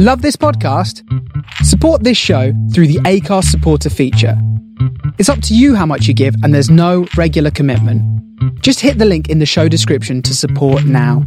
Love this podcast? Support this show through the Acast supporter feature. It's up to you how much you give, and there's no regular commitment. Just hit the link in the show description to support now.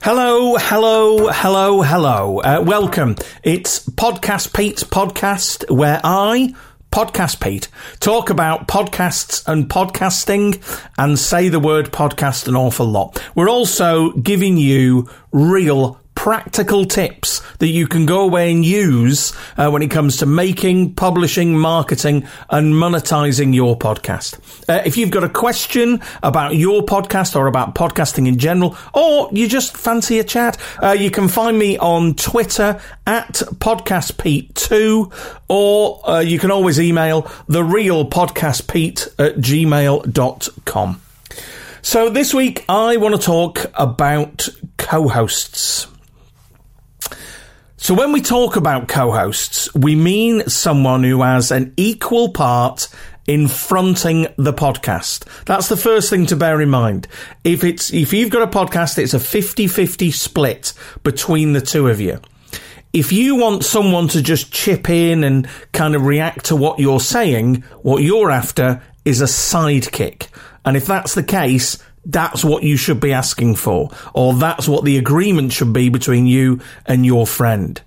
Hello, hello, hello, hello. Uh, welcome. It's Podcast Pete's podcast where I, Podcast Pete, talk about podcasts and podcasting and say the word podcast an awful lot. We're also giving you real practical tips that you can go away and use uh, when it comes to making, publishing, marketing, and monetizing your podcast. Uh, if you've got a question about your podcast or about podcasting in general, or you just fancy a chat, uh, you can find me on Twitter at podcastpete2, or uh, you can always email the real podcastpete at gmail.com. So this week I want to talk about co-hosts. So when we talk about co-hosts, we mean someone who has an equal part in fronting the podcast. That's the first thing to bear in mind. If it's, if you've got a podcast, it's a 50-50 split between the two of you. If you want someone to just chip in and kind of react to what you're saying, what you're after is a sidekick. And if that's the case, that's what you should be asking for, or that's what the agreement should be between you and your friend.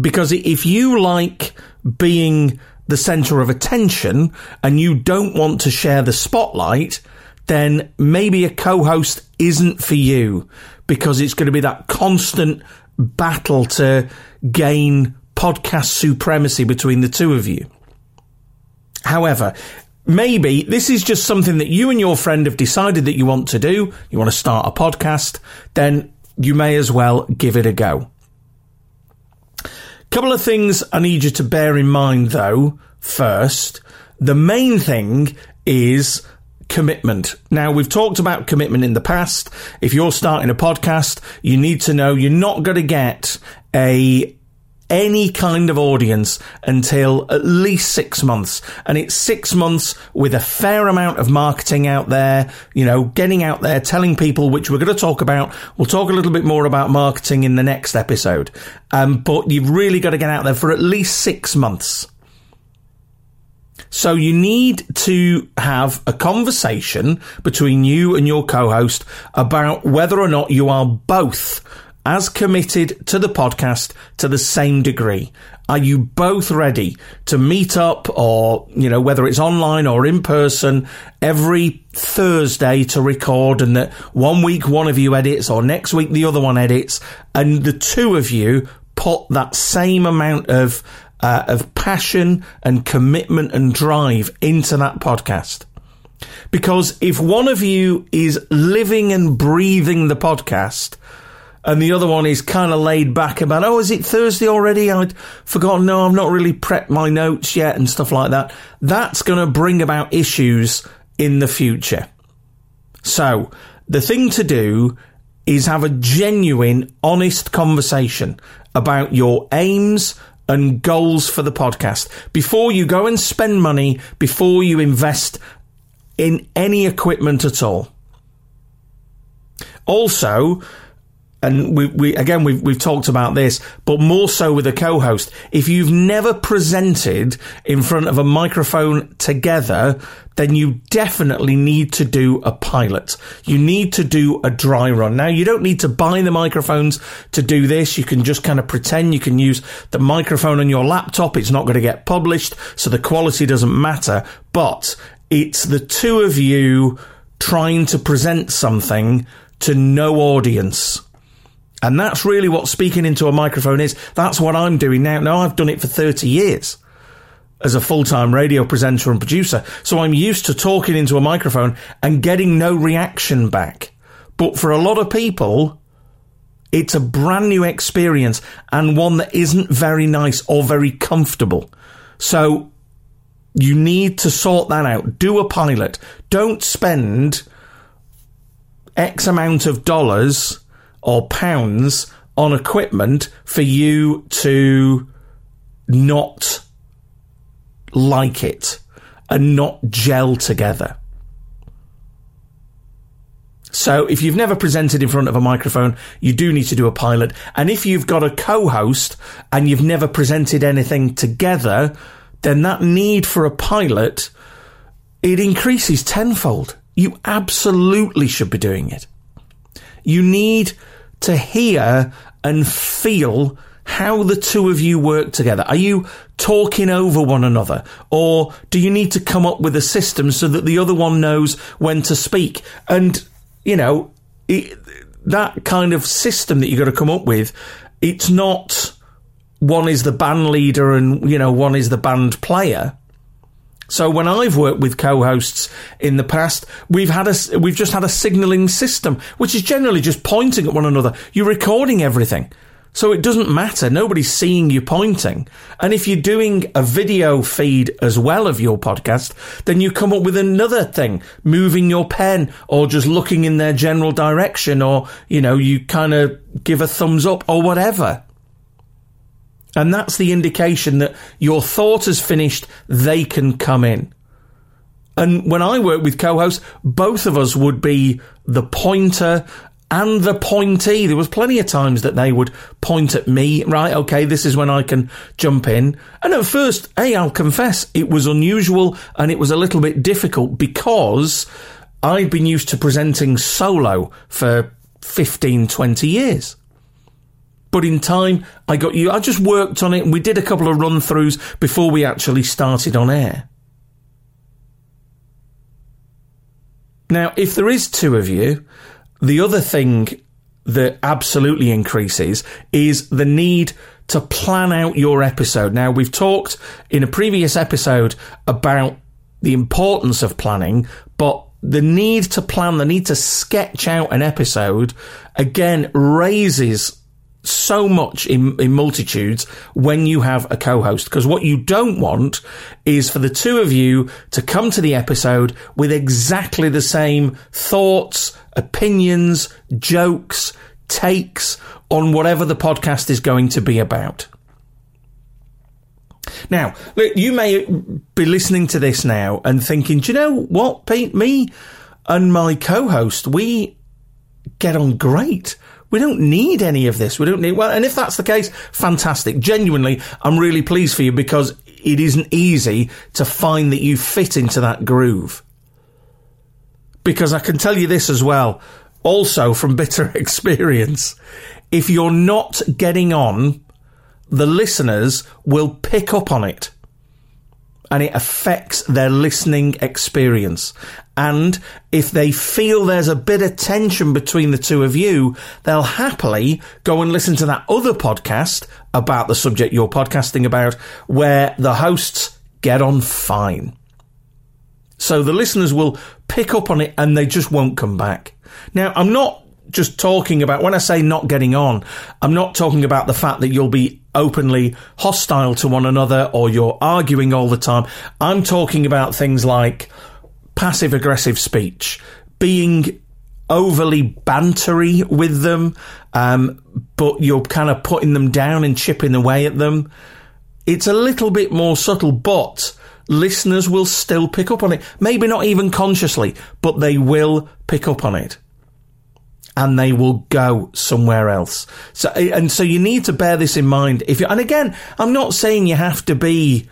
Because if you like being the center of attention and you don't want to share the spotlight, then maybe a co-host isn't for you because it's going to be that constant battle to gain podcast supremacy between the two of you. However, maybe this is just something that you and your friend have decided that you want to do. You want to start a podcast, then you may as well give it a go. Couple of things I need you to bear in mind though, first. The main thing is commitment. Now, we've talked about commitment in the past. If you're starting a podcast, you need to know you're not going to get a any kind of audience until at least six months. And it's six months with a fair amount of marketing out there, you know, getting out there, telling people, which we're going to talk about. We'll talk a little bit more about marketing in the next episode. Um, but you've really got to get out there for at least six months. So you need to have a conversation between you and your co-host about whether or not you are both as committed to the podcast to the same degree? Are you both ready to meet up or, you know, whether it's online or in person every Thursday to record and that one week one of you edits or next week the other one edits and the two of you put that same amount of, uh, of passion and commitment and drive into that podcast? Because if one of you is living and breathing the podcast, and the other one is kind of laid back about, oh, is it Thursday already? I'd forgotten. No, I've not really prepped my notes yet and stuff like that. That's going to bring about issues in the future. So the thing to do is have a genuine, honest conversation about your aims and goals for the podcast before you go and spend money, before you invest in any equipment at all. Also, and we, we again we've, we've talked about this, but more so with a co-host. If you've never presented in front of a microphone together, then you definitely need to do a pilot. You need to do a dry run. Now, you don't need to buy the microphones to do this. You can just kind of pretend you can use the microphone on your laptop. It's not going to get published, so the quality doesn't matter. But it's the two of you trying to present something to no audience. And that's really what speaking into a microphone is. That's what I'm doing now. Now I've done it for 30 years as a full-time radio presenter and producer. So I'm used to talking into a microphone and getting no reaction back. But for a lot of people, it's a brand new experience and one that isn't very nice or very comfortable. So you need to sort that out. Do a pilot. Don't spend X amount of dollars or pounds on equipment for you to not like it and not gel together. So if you've never presented in front of a microphone, you do need to do a pilot. And if you've got a co-host and you've never presented anything together, then that need for a pilot, it increases tenfold. You absolutely should be doing it. You need to hear and feel how the two of you work together. Are you talking over one another? Or do you need to come up with a system so that the other one knows when to speak? And, you know, it, that kind of system that you've got to come up with, it's not one is the band leader and, you know, one is the band player. So when I've worked with co-hosts in the past, we've had a, we've just had a signaling system, which is generally just pointing at one another. You're recording everything. So it doesn't matter. Nobody's seeing you pointing. And if you're doing a video feed as well of your podcast, then you come up with another thing, moving your pen or just looking in their general direction or, you know, you kind of give a thumbs up or whatever. And that's the indication that your thought has finished, they can come in. And when I work with co-hosts, both of us would be the pointer and the pointee. There was plenty of times that they would point at me, right? Okay, this is when I can jump in. And at first, hey, I'll confess, it was unusual and it was a little bit difficult because I'd been used to presenting solo for 15, 20 years. But in time, I got you. I just worked on it and we did a couple of run throughs before we actually started on air. Now, if there is two of you, the other thing that absolutely increases is the need to plan out your episode. Now, we've talked in a previous episode about the importance of planning, but the need to plan, the need to sketch out an episode again raises so much in, in multitudes when you have a co-host. Because what you don't want is for the two of you to come to the episode with exactly the same thoughts, opinions, jokes, takes on whatever the podcast is going to be about. Now, look, you may be listening to this now and thinking, do you know what, Pete? Me and my co-host, we get on great. We don't need any of this. We don't need, well, and if that's the case, fantastic. Genuinely, I'm really pleased for you because it isn't easy to find that you fit into that groove. Because I can tell you this as well, also from bitter experience. If you're not getting on, the listeners will pick up on it and it affects their listening experience. And if they feel there's a bit of tension between the two of you, they'll happily go and listen to that other podcast about the subject you're podcasting about, where the hosts get on fine. So the listeners will pick up on it and they just won't come back. Now, I'm not just talking about, when I say not getting on, I'm not talking about the fact that you'll be openly hostile to one another or you're arguing all the time. I'm talking about things like passive aggressive speech, being overly bantery with them, um, but you're kind of putting them down and chipping away at them. It's a little bit more subtle, but listeners will still pick up on it. Maybe not even consciously, but they will pick up on it and they will go somewhere else. So, and so you need to bear this in mind. If you, and again, I'm not saying you have to be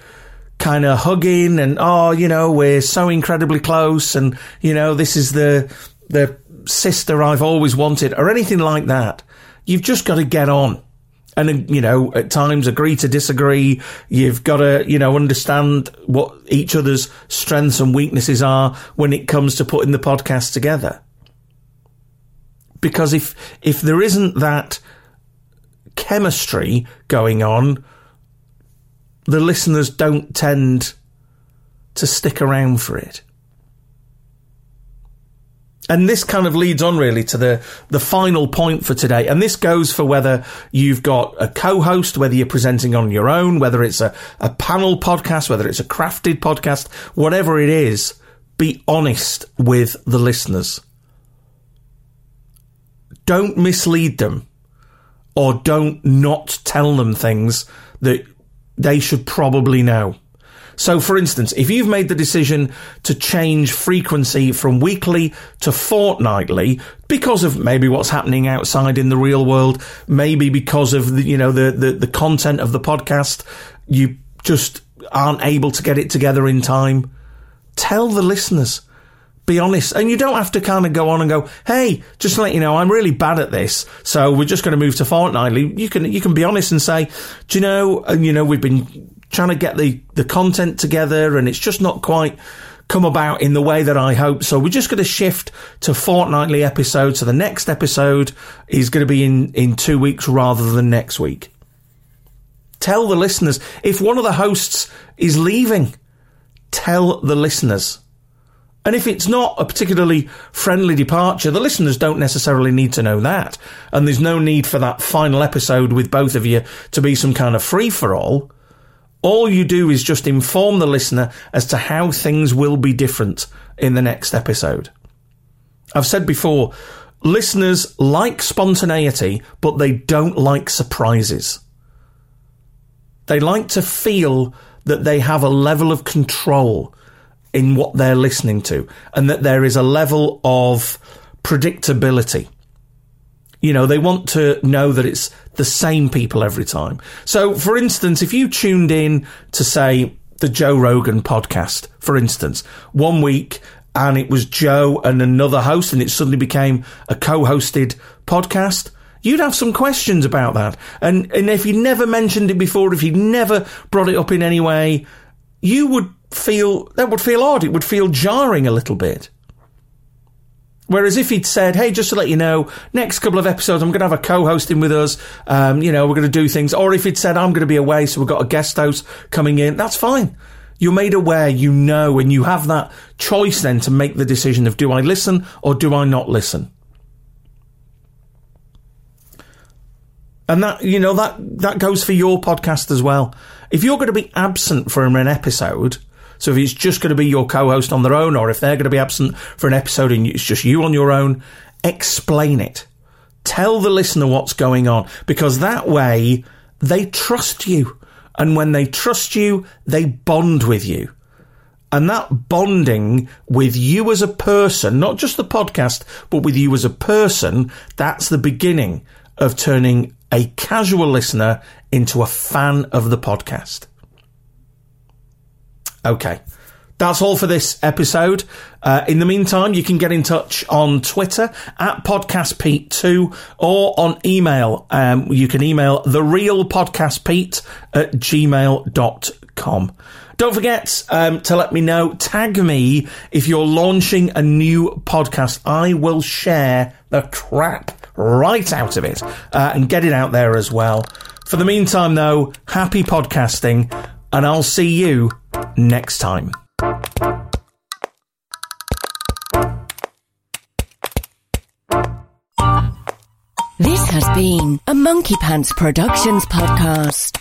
kind of hugging and, oh, you know, we're so incredibly close and, you know, this is the, the sister I've always wanted or anything like that. You've just got to get on. And, you know, at times agree to disagree. You've got to, you know, understand what each other's strengths and weaknesses are when it comes to putting the podcast together because if if there isn't that chemistry going on, the listeners don't tend to stick around for it. And this kind of leads on really to the, the final point for today. And this goes for whether you've got a co-host, whether you're presenting on your own, whether it's a, a panel podcast, whether it's a crafted podcast, whatever it is, be honest with the listeners don't mislead them or don't not tell them things that they should probably know. So, for instance, if you've made the decision to change frequency from weekly to fortnightly because of maybe what's happening outside in the real world, maybe because of the, you know, the, the, the content of the podcast, you just aren't able to get it together in time, tell the listeners. Be honest. And you don't have to kind of go on and go, hey, just to let you know, I'm really bad at this. So we're just going to move to fortnightly. You can, you can be honest and say, do you know, and you know, we've been trying to get the, the content together and it's just not quite come about in the way that I hope. So we're just going to shift to fortnightly episodes. So the next episode is going to be in, in two weeks rather than next week. Tell the listeners. If one of the hosts is leaving, tell the listeners. And if it's not a particularly friendly departure, the listeners don't necessarily need to know that. And there's no need for that final episode with both of you to be some kind of free for all. All you do is just inform the listener as to how things will be different in the next episode. I've said before, listeners like spontaneity, but they don't like surprises. They like to feel that they have a level of control in what they're listening to and that there is a level of predictability. You know, they want to know that it's the same people every time. So, for instance, if you tuned in to, say, the Joe Rogan podcast, for instance, one week and it was Joe and another host and it suddenly became a co hosted podcast, you'd have some questions about that. And, and if you'd never mentioned it before, if you'd never brought it up in any way, you would feel, that would feel odd. It would feel jarring a little bit. Whereas if he'd said, "Hey, just to let you know, next couple of episodes, I'm going to have a co-hosting with us. Um, you know, we're going to do things," or if he'd said, "I'm going to be away, so we've got a guest host coming in," that's fine. You're made aware, you know, and you have that choice then to make the decision of do I listen or do I not listen. And that, you know, that, that goes for your podcast as well. If you're going to be absent from an episode, so if it's just going to be your co-host on their own, or if they're going to be absent for an episode and it's just you on your own, explain it. Tell the listener what's going on because that way they trust you. And when they trust you, they bond with you. And that bonding with you as a person, not just the podcast, but with you as a person, that's the beginning of turning a casual listener into a fan of the podcast. Okay. That's all for this episode. Uh, in the meantime, you can get in touch on Twitter at podcastpete2 or on email. Um, you can email the real podcastpete at gmail.com. Don't forget um, to let me know, tag me if you're launching a new podcast. I will share the crap right out of it uh, and get it out there as well. For the meantime, though, happy podcasting, and I'll see you next time. This has been a Monkey Pants Productions podcast.